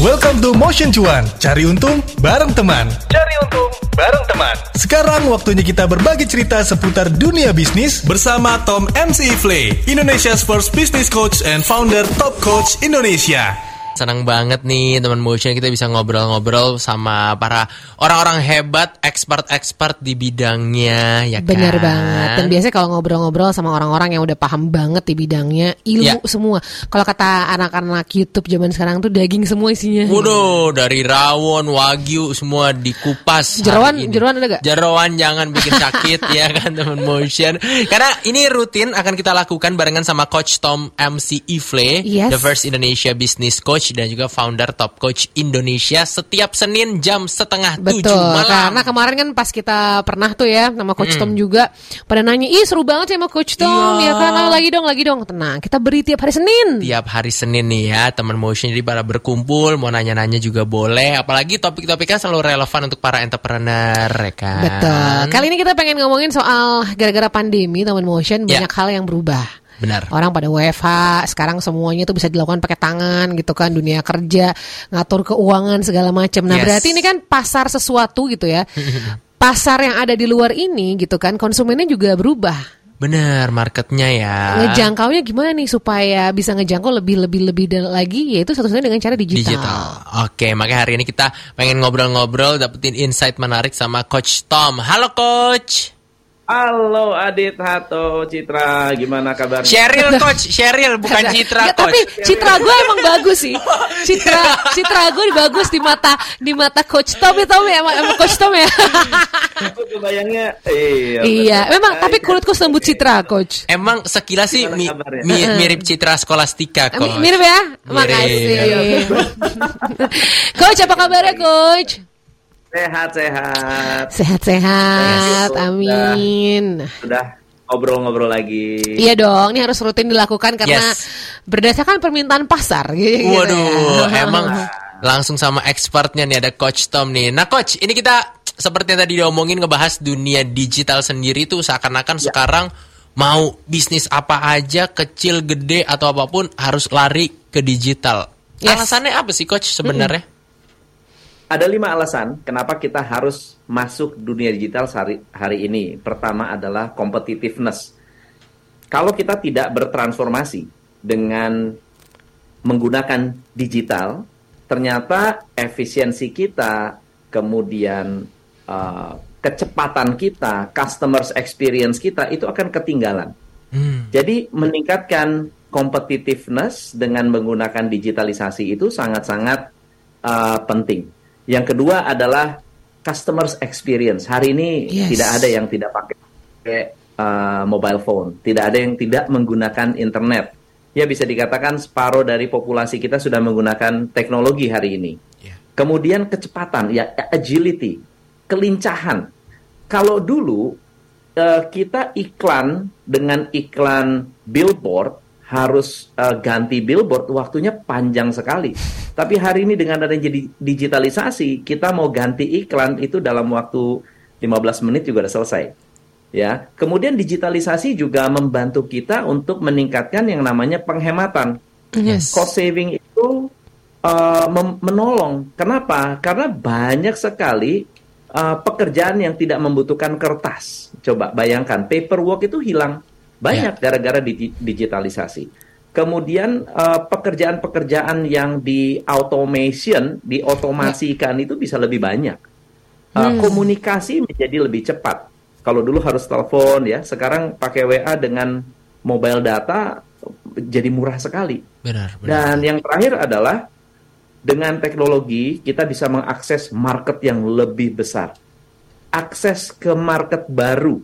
Welcome to Motion Cuan. Cari untung bareng teman. Cari untung bareng teman. Sekarang waktunya kita berbagi cerita seputar dunia bisnis bersama Tom MC Ifle, Indonesia's first business coach and founder Top Coach Indonesia. Senang banget nih teman motion kita bisa ngobrol-ngobrol sama para orang-orang hebat, expert-expert di bidangnya ya kan. Bener banget. Dan biasanya kalau ngobrol-ngobrol sama orang-orang yang udah paham banget di bidangnya, ilmu Ya. semua. Kalau kata anak-anak YouTube zaman sekarang tuh daging semua isinya. Waduh, dari rawon, wagyu semua dikupas. Jeroan- jeroan ada gak? Jeroan jangan bikin sakit ya kan teman motion. Karena ini rutin akan kita lakukan barengan sama Coach Tom MC Ifle, Yes. the first Indonesia business coach dan juga founder Top Coach Indonesia setiap Senin jam setengah tujuh Betul, malam. karena kemarin kan pas kita pernah tuh ya sama Coach Tom juga pada nanya, ih seru banget sih sama Coach Tom, Iya. ya kan, lagi dong, lagi dong, tenang, kita beri tiap hari Senin. tiap hari Senin nih ya teman motion jadi para berkumpul mau nanya-nanya juga boleh apalagi topik-topiknya selalu relevan untuk para entrepreneur ya kan Betul. Kali ini kita pengen ngomongin soal gara-gara pandemi teman motion Ya. banyak hal yang berubah. Benar Orang pada WFH, sekarang semuanya tuh bisa dilakukan pakai tangan gitu kan, dunia kerja, ngatur keuangan segala macam. Nah, Yes. berarti ini kan pasar sesuatu gitu ya. pasar yang ada di luar ini gitu kan, konsumennya juga berubah. benar marketnya ya Ngejangkaunya gimana nih supaya bisa ngejangkau lebih lebih lebih dan lagi yaitu satu-satunya dengan cara digital. digital. Oke, makanya hari ini kita pengen ngobrol-ngobrol, dapetin insight menarik sama Coach Tom. Halo Coach. Halo Adit Hato Citra, gimana kabarnya? Sheryl Coach, Sheryl bukan Citra Nggak, tapi Coach. citra gue emang bagus sih. Citra citra gue bagus di mata di mata coach Tom ya Tom ya emang, emang coach Tom ya. Aku kebayangnya, iya. iya, bener. memang tapi kulitku sembut citra coach. Emang sekilas sih mi- mi- mirip Citra Skolastika Coach. Mirip ya? Mirip. Makasih. coach apa kabarnya coach? Sehat sehat. Sehat-sehat, Yes. amin. Sudah ngobrol-ngobrol lagi. Iya dong, ini harus rutin dilakukan karena Yes. berdasarkan permintaan pasar. Gitu ya. Waduh, emang langsung sama expertnya nih ada Coach Tom nih. Nah Coach, ini kita seperti yang tadi diomongin ngebahas dunia digital sendiri tuh seakan-akan sekarang mau bisnis apa aja kecil, gede atau apa pun harus lari ke digital. Yes. Alasannya apa sih Coach sebenarnya? Ada lima alasan kenapa kita harus masuk dunia digital hari, hari ini. Pertama adalah competitiveness. Kalau kita tidak bertransformasi dengan menggunakan digital, ternyata efisiensi kita, kemudian uh, kecepatan kita, customers experience kita itu akan ketinggalan. Hmm. Jadi meningkatkan competitiveness dengan menggunakan digitalisasi itu sangat-sangat uh, penting. Yang kedua adalah customers experience. Hari ini Yes. tidak ada yang tidak pakai uh, mobile phone, tidak ada yang tidak menggunakan internet. Ya bisa dikatakan separuh dari populasi kita sudah menggunakan teknologi hari ini. Ya. Kemudian kecepatan, ya agility, kelincahan. Kalau dulu eh, kita iklan dengan iklan billboard harus eh, ganti billboard waktunya panjang sekali. Tapi hari ini dengan adanya jadi digitalisasi, kita mau ganti iklan itu dalam waktu 15 menit juga udah selesai. Ya, kemudian digitalisasi juga membantu kita untuk meningkatkan yang namanya penghematan Yes. cost saving itu uh, menolong. Kenapa? Karena banyak sekali uh, pekerjaan yang tidak membutuhkan kertas. Coba bayangkan, paperwork itu hilang banyak gara-gara di- digitalisasi. Kemudian uh, pekerjaan-pekerjaan yang di automation, diotomasikan itu bisa lebih banyak. Uh, Komunikasi menjadi lebih cepat. Kalau dulu harus telepon ya, sekarang pakai WA dengan mobile data jadi murah sekali. Benar, benar. Dan yang terakhir adalah dengan teknologi kita bisa mengakses market yang lebih besar. Akses ke market baru.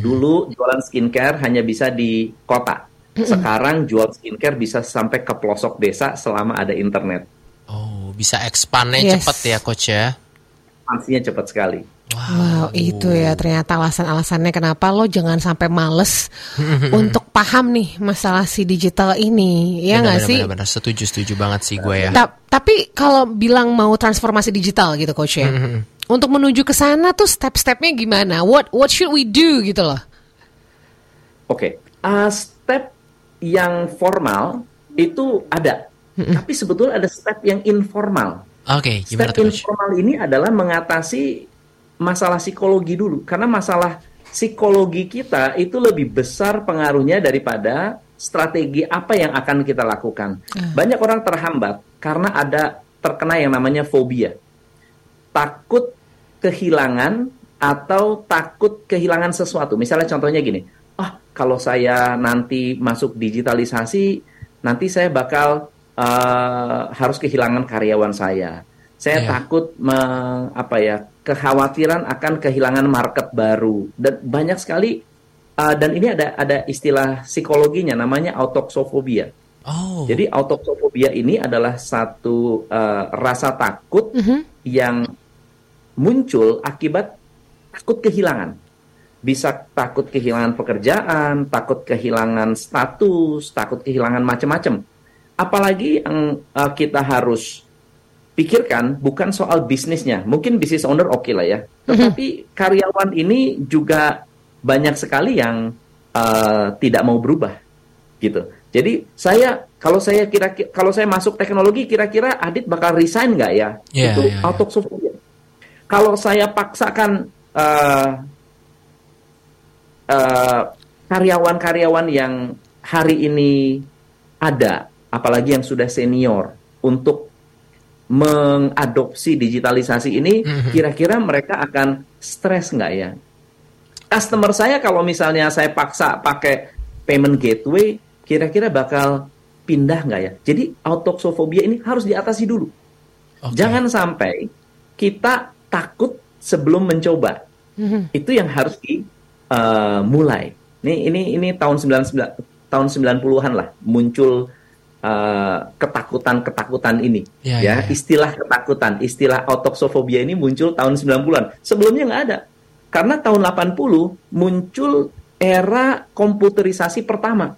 Dulu jualan skincare hanya bisa di kota. Sekarang jual skincare bisa sampai ke pelosok desa selama ada internet. Oh, bisa expandnya Yes. cepet ya Coach ya. Ekspansinya cepat sekali. Wow, itu ya ternyata alasan-alasannya kenapa lo jangan sampai males untuk paham nih masalah si digital ini, ya nggak sih? Benar, benar. Setuju, setuju banget sih gue ya. Ta- tapi kalau bilang mau transformasi digital gitu coach ya, untuk menuju ke sana tuh step-stepnya gimana? What what should we do gitu loh? Oke, uh, step yang formal itu ada. Tapi sebetulnya ada step yang informal. Oke, gimana Step coach? informal ini adalah mengatasi masalah psikologi dulu, karena masalah psikologi kita itu lebih besar pengaruhnya daripada strategi apa yang akan kita lakukan. Banyak orang terhambat karena ada terkena yang namanya fobia, takut kehilangan atau takut kehilangan sesuatu. Misalnya contohnya gini, ah kalau saya nanti masuk digitalisasi, nanti saya bakal eh, harus kehilangan karyawan saya. Saya Iya. takut me- apa ya kekhawatiran akan kehilangan market baru dan banyak sekali uh, dan ini ada ada istilah psikologinya namanya autoxophobia. Oh, Jadi autoxophobia ini adalah satu uh, rasa takut Mhm. yang muncul akibat takut kehilangan. Bisa takut kehilangan pekerjaan, takut kehilangan status, takut kehilangan macam-macam. Apalagi yang uh, kita harus pikirkan bukan soal bisnisnya. Mungkin bisnis owner oke lah ya. Tetapi karyawan ini juga banyak sekali yang uh, tidak mau berubah gitu. Jadi saya kalau saya kira kalau saya masuk teknologi kira-kira Adit bakal resign nggak ya? Iya, Itu iya, iya. autoxophobia. Kalau saya paksakan uh, uh, karyawan-karyawan yang hari ini ada, apalagi yang sudah senior untuk mengadopsi digitalisasi ini, Mhm. kira-kira mereka akan stres nggak ya? Customer saya kalau misalnya saya paksa pakai payment gateway, kira-kira bakal pindah nggak ya? Jadi autoxophobia ini harus diatasi dulu. oke. Jangan sampai kita takut sebelum mencoba. Mhm. Itu yang harus dimulai. Ini ini ini tahun 99 tahun 90-an lah muncul eh, ketakutan-ketakutan ini. Ya, ya, ya, ya. istilah ketakutan, istilah autoxophobia ini muncul tahun 90-an. Sebelumnya nggak ada. Karena tahun 80 muncul era komputerisasi pertama.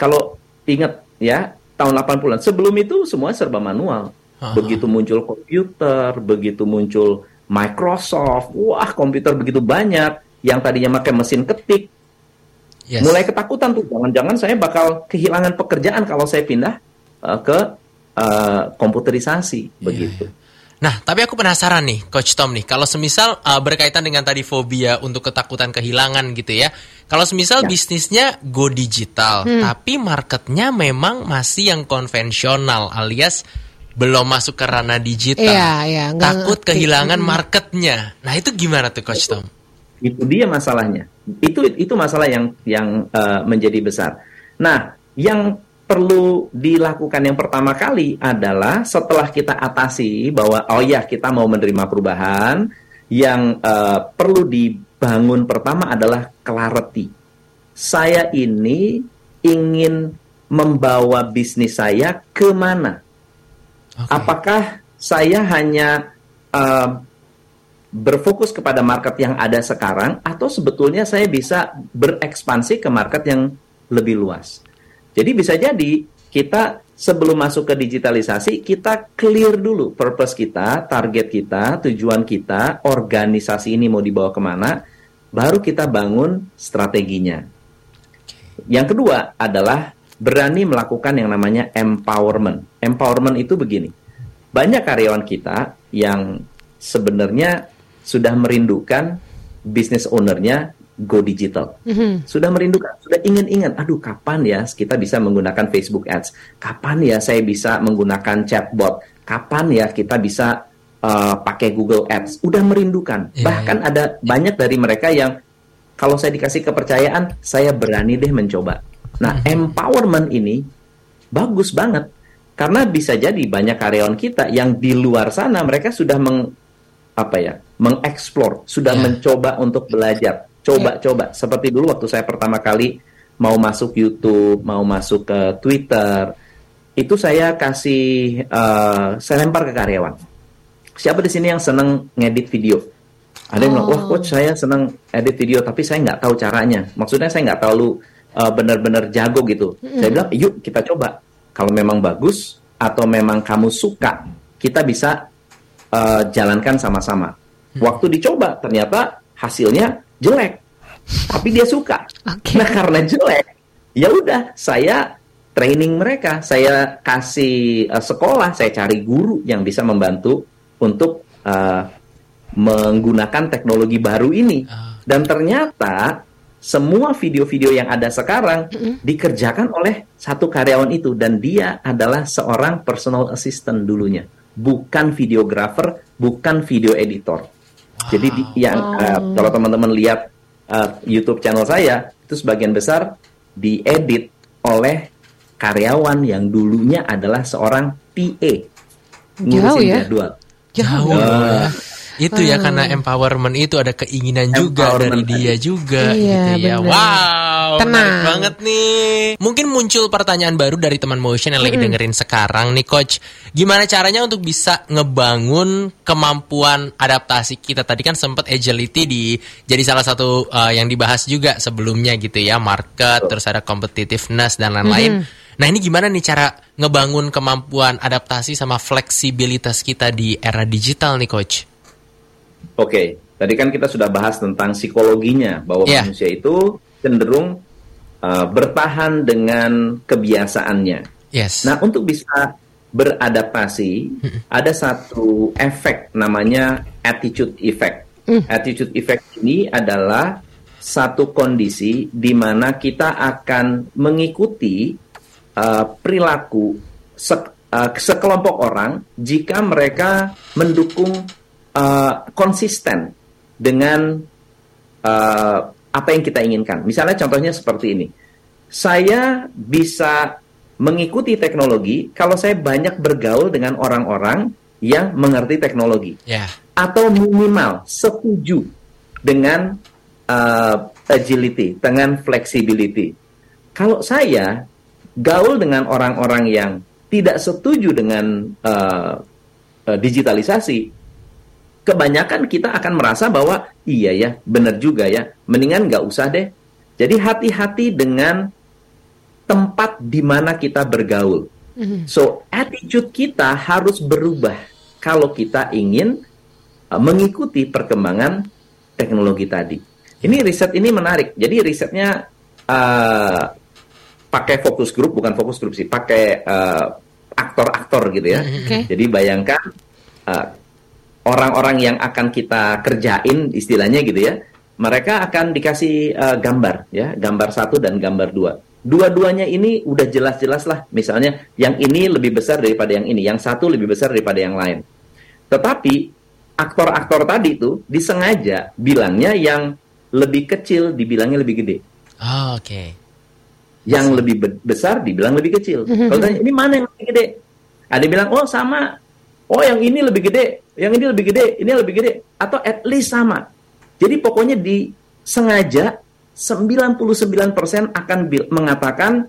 Kalau ingat ya, tahun 80-an. Sebelum itu semua serba manual. Aha. Begitu muncul komputer, begitu muncul Microsoft, wah komputer begitu banyak yang tadinya pakai mesin ketik, Yes. mulai ketakutan tuh, jangan-jangan saya bakal kehilangan pekerjaan kalau saya pindah uh, ke uh, komputerisasi begitu. Nah, tapi aku penasaran nih, Coach Tom nih, kalau semisal uh, berkaitan dengan tadi fobia untuk ketakutan kehilangan gitu ya, kalau semisal Ya. bisnisnya go digital, tapi marketnya memang masih yang konvensional, alias belum masuk ke ranah digital, Iya, iya, nggak takut ngerti. kehilangan marketnya. Nah itu gimana tuh, Coach Tom? Itu dia masalahnya. Itu itu masalah yang yang uh, menjadi besar. Nah, yang perlu dilakukan yang pertama kali adalah setelah kita atasi bahwa oh ya kita mau menerima perubahan, yang uh, perlu dibangun pertama adalah clarity. Saya ini ingin membawa bisnis saya ke mana? Oke. Apakah saya hanya uh, berfokus kepada market yang ada sekarang, atau sebetulnya saya bisa berekspansi ke market yang lebih luas? Jadi bisa jadi kita sebelum masuk ke digitalisasi, kita clear dulu purpose kita, target kita, tujuan kita, organisasi ini mau dibawa ke mana, baru kita bangun strateginya. Yang kedua adalah berani melakukan yang namanya empowerment. Empowerment itu begini. Banyak karyawan kita yang sebenarnya sudah merindukan business ownernya go digital. Mhm. Sudah merindukan, sudah ingin-ingin, aduh kapan ya kita bisa menggunakan Facebook Ads? Kapan ya saya bisa menggunakan chatbot? Kapan ya kita bisa uh, pakai Google Ads? Udah merindukan. Iya, Bahkan ada banyak dari mereka yang kalau saya dikasih kepercayaan, saya berani deh mencoba. Nah, empowerment ini bagus banget karena bisa jadi banyak karyawan kita yang di luar sana mereka sudah meng apa ya, mengeksplor, sudah Ya. mencoba untuk belajar, coba-coba. Seperti dulu waktu saya pertama kali mau masuk YouTube, mau masuk ke Twitter, itu saya kasih, eh, saya lempar ke karyawan. Siapa di sini yang seneng ngedit video? Ada yang bilang, wah Oh. coach saya seneng edit video, tapi saya nggak tahu caranya. Maksudnya saya nggak tahu lu uh, benar-benar jago gitu. Saya bilang, yuk kita coba. Kalau memang bagus atau memang kamu suka, kita bisa uh, jalankan sama-sama. Waktu dicoba, ternyata hasilnya jelek, tapi dia suka. Oke. Nah karena jelek, ya udah saya training mereka, saya kasih uh, sekolah, saya cari guru yang bisa membantu untuk uh, menggunakan teknologi baru ini. Ah. Dan ternyata semua video-video yang ada sekarang dikerjakan oleh satu karyawan itu dan dia adalah seorang personal assistant dulunya, bukan videographer, bukan video editor. Jadi di- yang uh, kalau teman-teman lihat uh, YouTube channel saya itu sebagian besar diedit oleh karyawan yang dulunya adalah seorang PA Jauh ngurusin ya. jadwal. Jauh Ah. Itu ya karena empowerment itu ada keinginan juga dari dia juga Iya, gitu ya. benar. Wow, Tenang. menarik banget nih. Mungkin muncul pertanyaan baru dari teman motion yang lagi dengerin sekarang nih coach. Gimana caranya untuk bisa ngebangun kemampuan adaptasi kita? Tadi kan sempat agility di jadi salah satu uh, yang dibahas juga sebelumnya gitu ya, market, terus ada competitiveness dan lain-lain. Nah, ini gimana nih cara ngebangun kemampuan adaptasi sama fleksibilitas kita di era digital nih coach? Oke, tadi kan kita sudah bahas tentang psikologinya bahwa Iya. manusia itu cenderung uh, bertahan dengan kebiasaannya. Yes. Nah, untuk bisa beradaptasi, ada satu efek namanya attitude effect. Attitude effect ini adalah satu kondisi di mana kita akan mengikuti uh, perilaku sek- uh, sekelompok orang jika mereka mendukung uh, konsisten dengan uh, apa yang kita inginkan. Misalnya contohnya seperti ini. Saya bisa mengikuti teknologi kalau saya banyak bergaul dengan orang-orang yang mengerti teknologi Ya. atau minimal setuju dengan uh, agility, dengan flexibility. Kalau saya gaul dengan orang-orang yang tidak setuju dengan uh, uh, digitalisasi, kebanyakan kita akan merasa bahwa iya ya, benar juga ya, mendingan nggak usah deh. Jadi hati-hati dengan tempat di mana kita bergaul. So, attitude kita harus berubah kalau kita ingin uh, mengikuti perkembangan teknologi tadi. Ini riset ini menarik. Jadi risetnya uh, pakai fokus grup, bukan fokus grup sih, pakai uh, aktor-aktor gitu ya. Oke. Jadi bayangkan uh, orang-orang yang akan kita kerjain istilahnya gitu ya, mereka akan dikasih uh, gambar ya, gambar satu dan gambar dua. Dua-duanya ini udah jelas-jelas lah, misalnya yang ini lebih besar daripada yang ini, yang satu lebih besar daripada yang lain. Tetapi aktor-aktor tadi itu disengaja bilangnya yang lebih kecil dibilangnya lebih gede Oh, Oke. yang lebih be- besar dibilang lebih kecil. Kalau tanya ini mana yang lebih gede? Ada yang bilang oh sama. Oh yang ini lebih gede, yang ini lebih gede, ini lebih gede atau at least sama. Jadi pokoknya disengaja 99% akan mengatakan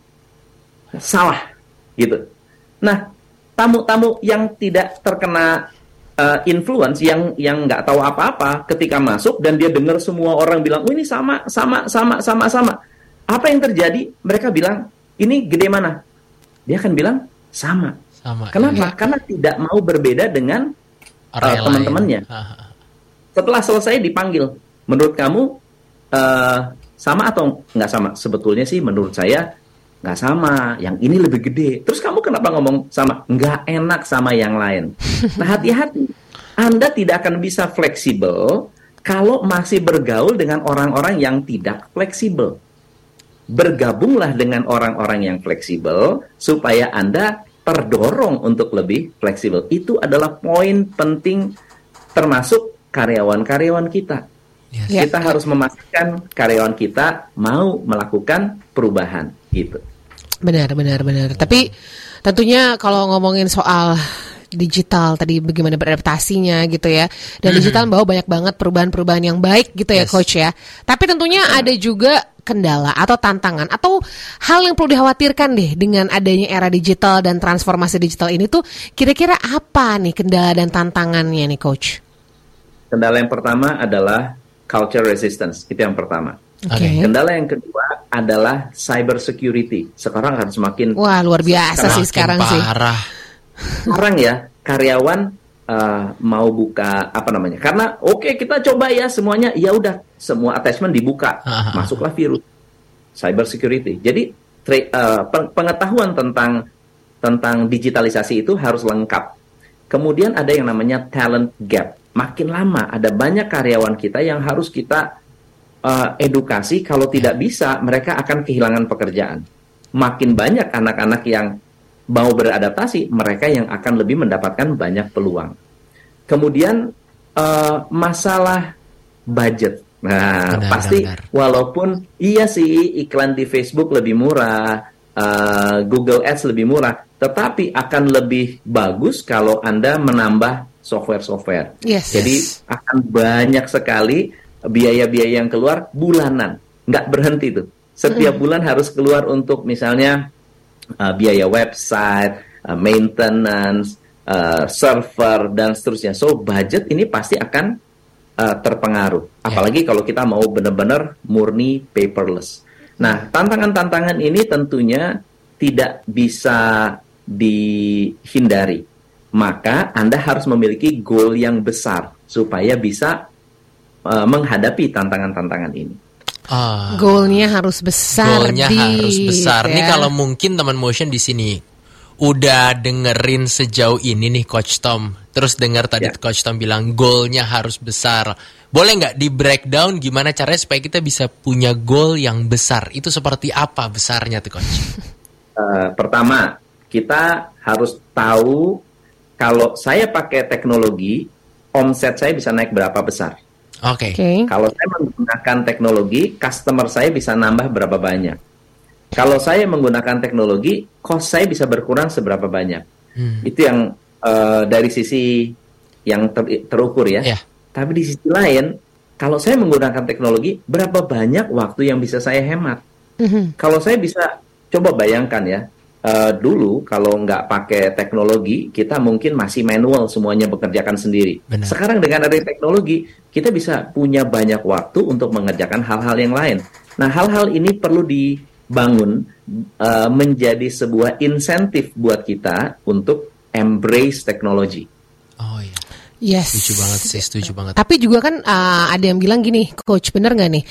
salah gitu. Nah, tamu-tamu yang tidak terkena uh, influence yang yang nggak tahu apa-apa ketika masuk dan dia dengar semua orang bilang, "Oh, ini sama, sama, sama, sama, sama." Apa yang terjadi? Mereka bilang, "Ini gede mana?" Dia akan bilang, "Sama." Sama. Kenapa? Karena tidak mau berbeda dengan Orang uh, teman-temannya. Ah, ah. Setelah selesai dipanggil, menurut kamu eh, sama atau nggak sama? Sebetulnya sih menurut saya nggak sama. Yang ini lebih gede. Terus kamu kenapa ngomong sama? Nggak enak sama yang lain. Nah hati-hati. Anda tidak akan bisa fleksibel kalau masih bergaul dengan orang-orang yang tidak fleksibel. Bergabunglah dengan orang-orang yang fleksibel supaya Anda terdorong untuk lebih fleksibel. Itu adalah poin penting termasuk karyawan-karyawan kita. Yes. Ya. Kita harus memastikan karyawan kita mau melakukan perubahan gitu. Benar, benar, benar. Tapi tentunya kalau ngomongin soal digital tadi bagaimana beradaptasinya gitu ya. Dan digital membawa banyak banget perubahan-perubahan yang baik gitu ya Yes. coach ya. Tapi tentunya ada juga kendala atau tantangan atau hal yang perlu dikhawatirkan deh dengan adanya era digital dan transformasi digital ini tuh kira-kira apa nih kendala dan tantangannya nih coach? Kendala yang pertama adalah culture resistance, itu yang pertama. Oke. Kendala yang kedua adalah cyber security. Sekarang harus semakin Wah, luar biasa sih sekarang sih. parah. sekarang ya karyawan uh, mau buka apa namanya? Karena oke kita coba ya semuanya, ya udah semua attachment dibuka, Ah, ah, ah. masuklah virus cyber security. Jadi tra- uh, peng- pengetahuan tentang tentang digitalisasi itu harus lengkap. Kemudian ada yang namanya talent gap. Makin lama ada banyak karyawan kita yang harus kita uh, edukasi. Kalau tidak bisa, mereka akan kehilangan pekerjaan. Makin banyak anak-anak yang mau beradaptasi, mereka yang akan lebih mendapatkan banyak peluang. Kemudian uh, masalah budget. Nah, Benar, pasti benar. walaupun iya sih iklan di Facebook lebih murah, uh, Google Ads lebih murah, tetapi akan lebih bagus kalau Anda menambah software-software. Yes. Jadi akan banyak sekali biaya-biaya yang keluar bulanan, nggak berhenti tuh. Setiap bulan harus keluar untuk misalnya uh, biaya website, uh, maintenance, uh, server dan seterusnya. So budget ini pasti akan uh, terpengaruh. Apalagi kalau kita mau benar-benar murni paperless. Nah, tantangan-tantangan ini tentunya tidak bisa dihindari. Maka Anda harus memiliki goal yang besar supaya bisa uh, menghadapi tantangan-tantangan ini. Ah. Goalnya harus besar. Goalnya Dit, harus besar. Nih ya. kalau mungkin teman motion di sini udah dengerin sejauh ini nih Coach Tom. Terus dengar tadi Ya. Coach Tom bilang goalnya harus besar. Boleh nggak di breakdown gimana caranya supaya kita bisa punya goal yang besar? Itu seperti apa besarnya tuh Coach? Eh, pertama, kita harus tahu kalau saya pakai teknologi, omset saya bisa naik berapa besar. Oke. Oke. Kalau saya menggunakan teknologi, customer saya bisa nambah berapa banyak. Kalau saya menggunakan teknologi, cost saya bisa berkurang seberapa banyak. Hmm. Itu yang eh, dari sisi yang ter- terukur ya. Ya. Tapi di sisi lain, kalau saya menggunakan teknologi, berapa banyak waktu yang bisa saya hemat? Mhm. Kalau saya bisa coba bayangkan ya, eh, dulu kalau nggak pakai teknologi, kita mungkin masih manual semuanya bekerjakan sendiri. Benar. Sekarang dengan ada teknologi, kita bisa punya banyak waktu untuk mengerjakan hal-hal yang lain. Nah, hal-hal ini perlu dibangun eh, menjadi sebuah insentif buat kita untuk embrace teknologi. Yes. Setuju banget sih, setuju banget. Tapi juga kan uh, ada yang bilang gini, coach bener nggak nih?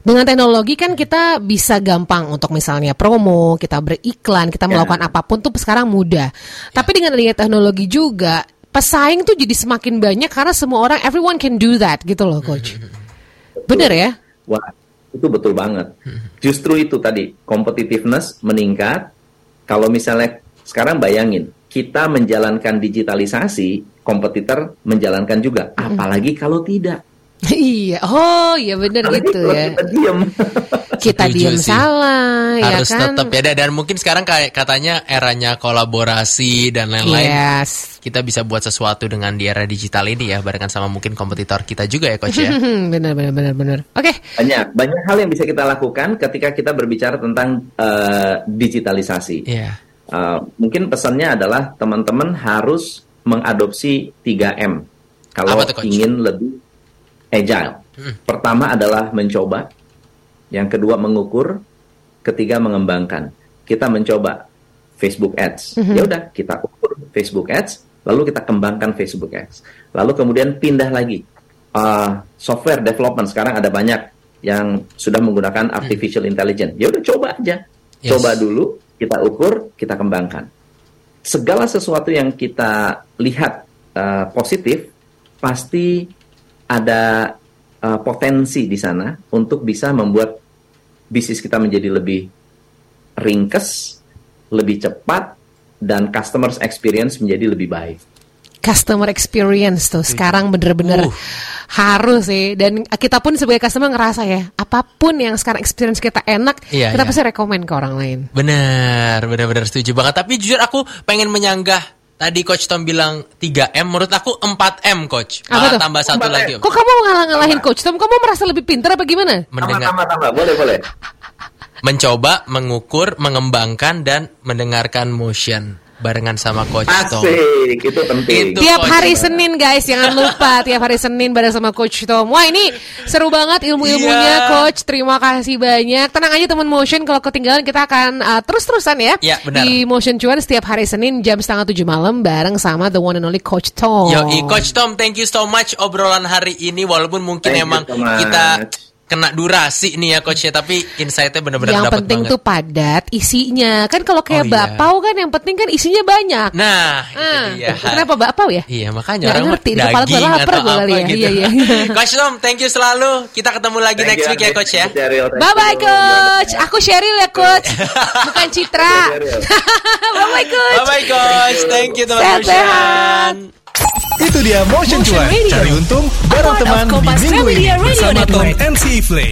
Dengan teknologi kan kita bisa gampang untuk misalnya promo, kita beriklan, kita melakukan apa pun tuh sekarang mudah. Tapi dengan adanya teknologi juga pesaing tuh jadi semakin banyak karena semua orang everyone can do that gitu loh, coach. Bener ya? Wah, itu betul banget. Justru itu tadi competitiveness meningkat. Kalau misalnya sekarang bayangin kita menjalankan digitalisasi, kompetitor menjalankan juga. Apalagi kalau tidak. iya. Oh, iya bener Apalagi gitu kalau ya. Kita diem. Kita diam salah, Harus ya kan? tetap ya dan mungkin sekarang kayak katanya eranya kolaborasi dan lain-lain. Yes. Kita bisa buat sesuatu dengan di era digital ini ya barengan sama mungkin kompetitor kita juga ya coach ya. bener bener bener bener. Oke. Banyak, banyak hal yang bisa kita lakukan ketika kita berbicara tentang eh, digitalisasi. Iya. Uh, mungkin pesannya adalah teman-teman harus mengadopsi 3M kalau ingin lebih agile. Pertama adalah mencoba, yang kedua mengukur, ketiga mengembangkan. Kita mencoba Facebook Ads. Ya udah, kita ukur Facebook Ads, lalu kita kembangkan Facebook Ads. Lalu kemudian pindah lagi. Uh, software development sekarang ada banyak yang sudah menggunakan artificial intelligence. Ya udah coba aja. Yes. Coba dulu, kita ukur, kita kembangkan. Segala sesuatu yang kita lihat uh, positif pasti ada uh, potensi di sana untuk bisa membuat bisnis kita menjadi lebih ringkes, lebih cepat, dan customers experience menjadi lebih baik. Customer experience tuh sekarang bener-bener Uh. harus sih dan kita pun sebagai customer ngerasa ya apa pun yang sekarang experience kita enak Iya, kita iya. pasti rekomend ke orang lain Benar, benar-benar setuju banget. Tapi jujur aku pengen menyanggah tadi coach Tom bilang 3M, menurut aku 4M coach. Apa tuh? tambah satu 4M. lagi. Om. kok kamu ngalah-ngalahin coach Tom kamu merasa lebih pintar apa gimana Mendengar, Tambah, tambah, tambah. Boleh, boleh. mencoba, mengukur, mengembangkan dan mendengarkan motion barengan sama coach Tom. Asik, itu penting. Itu. tiap Coach. hari Senin guys jangan lupa tiap hari Senin bareng sama Coach Tom wah ini seru banget ilmu-ilmunya Iya. Coach terima kasih banyak tenang aja teman motion kalau ketinggalan kita akan uh, terus-terusan ya Iya, benar. di motion cuan setiap hari Senin jam setengah tujuh malam bareng sama the one and only Coach Tom Yo, Coach Tom, thank you so much obrolan hari ini walaupun mungkin Thank you emang so kita kena durasi nih ya coach ya, tapi insight-nya benar-benar yang penting banget. tuh padat isinya. Kan kalau Oh, kayak iya. bapau kan yang penting kan isinya banyak. Nah, itu Ah, dia. kenapa bapau ya? Iya makanya Nggak orang ngerti, di kepala gue daging lapar atau gue apa kali ya. gitu. Iya, iya. Coach Tom, thank you selalu. Kita ketemu lagi Thank next you, week ya Coach ya. Bye bye coach. Aku Cheryl ya coach. Bukan Citra. Bye bye coach. Bye bye Coach. Thank you teman-teman. Itu dia Motion Motion Cuan. Radio. Cari untung bareng teman di minggu ini bersama Tom. MC Flay.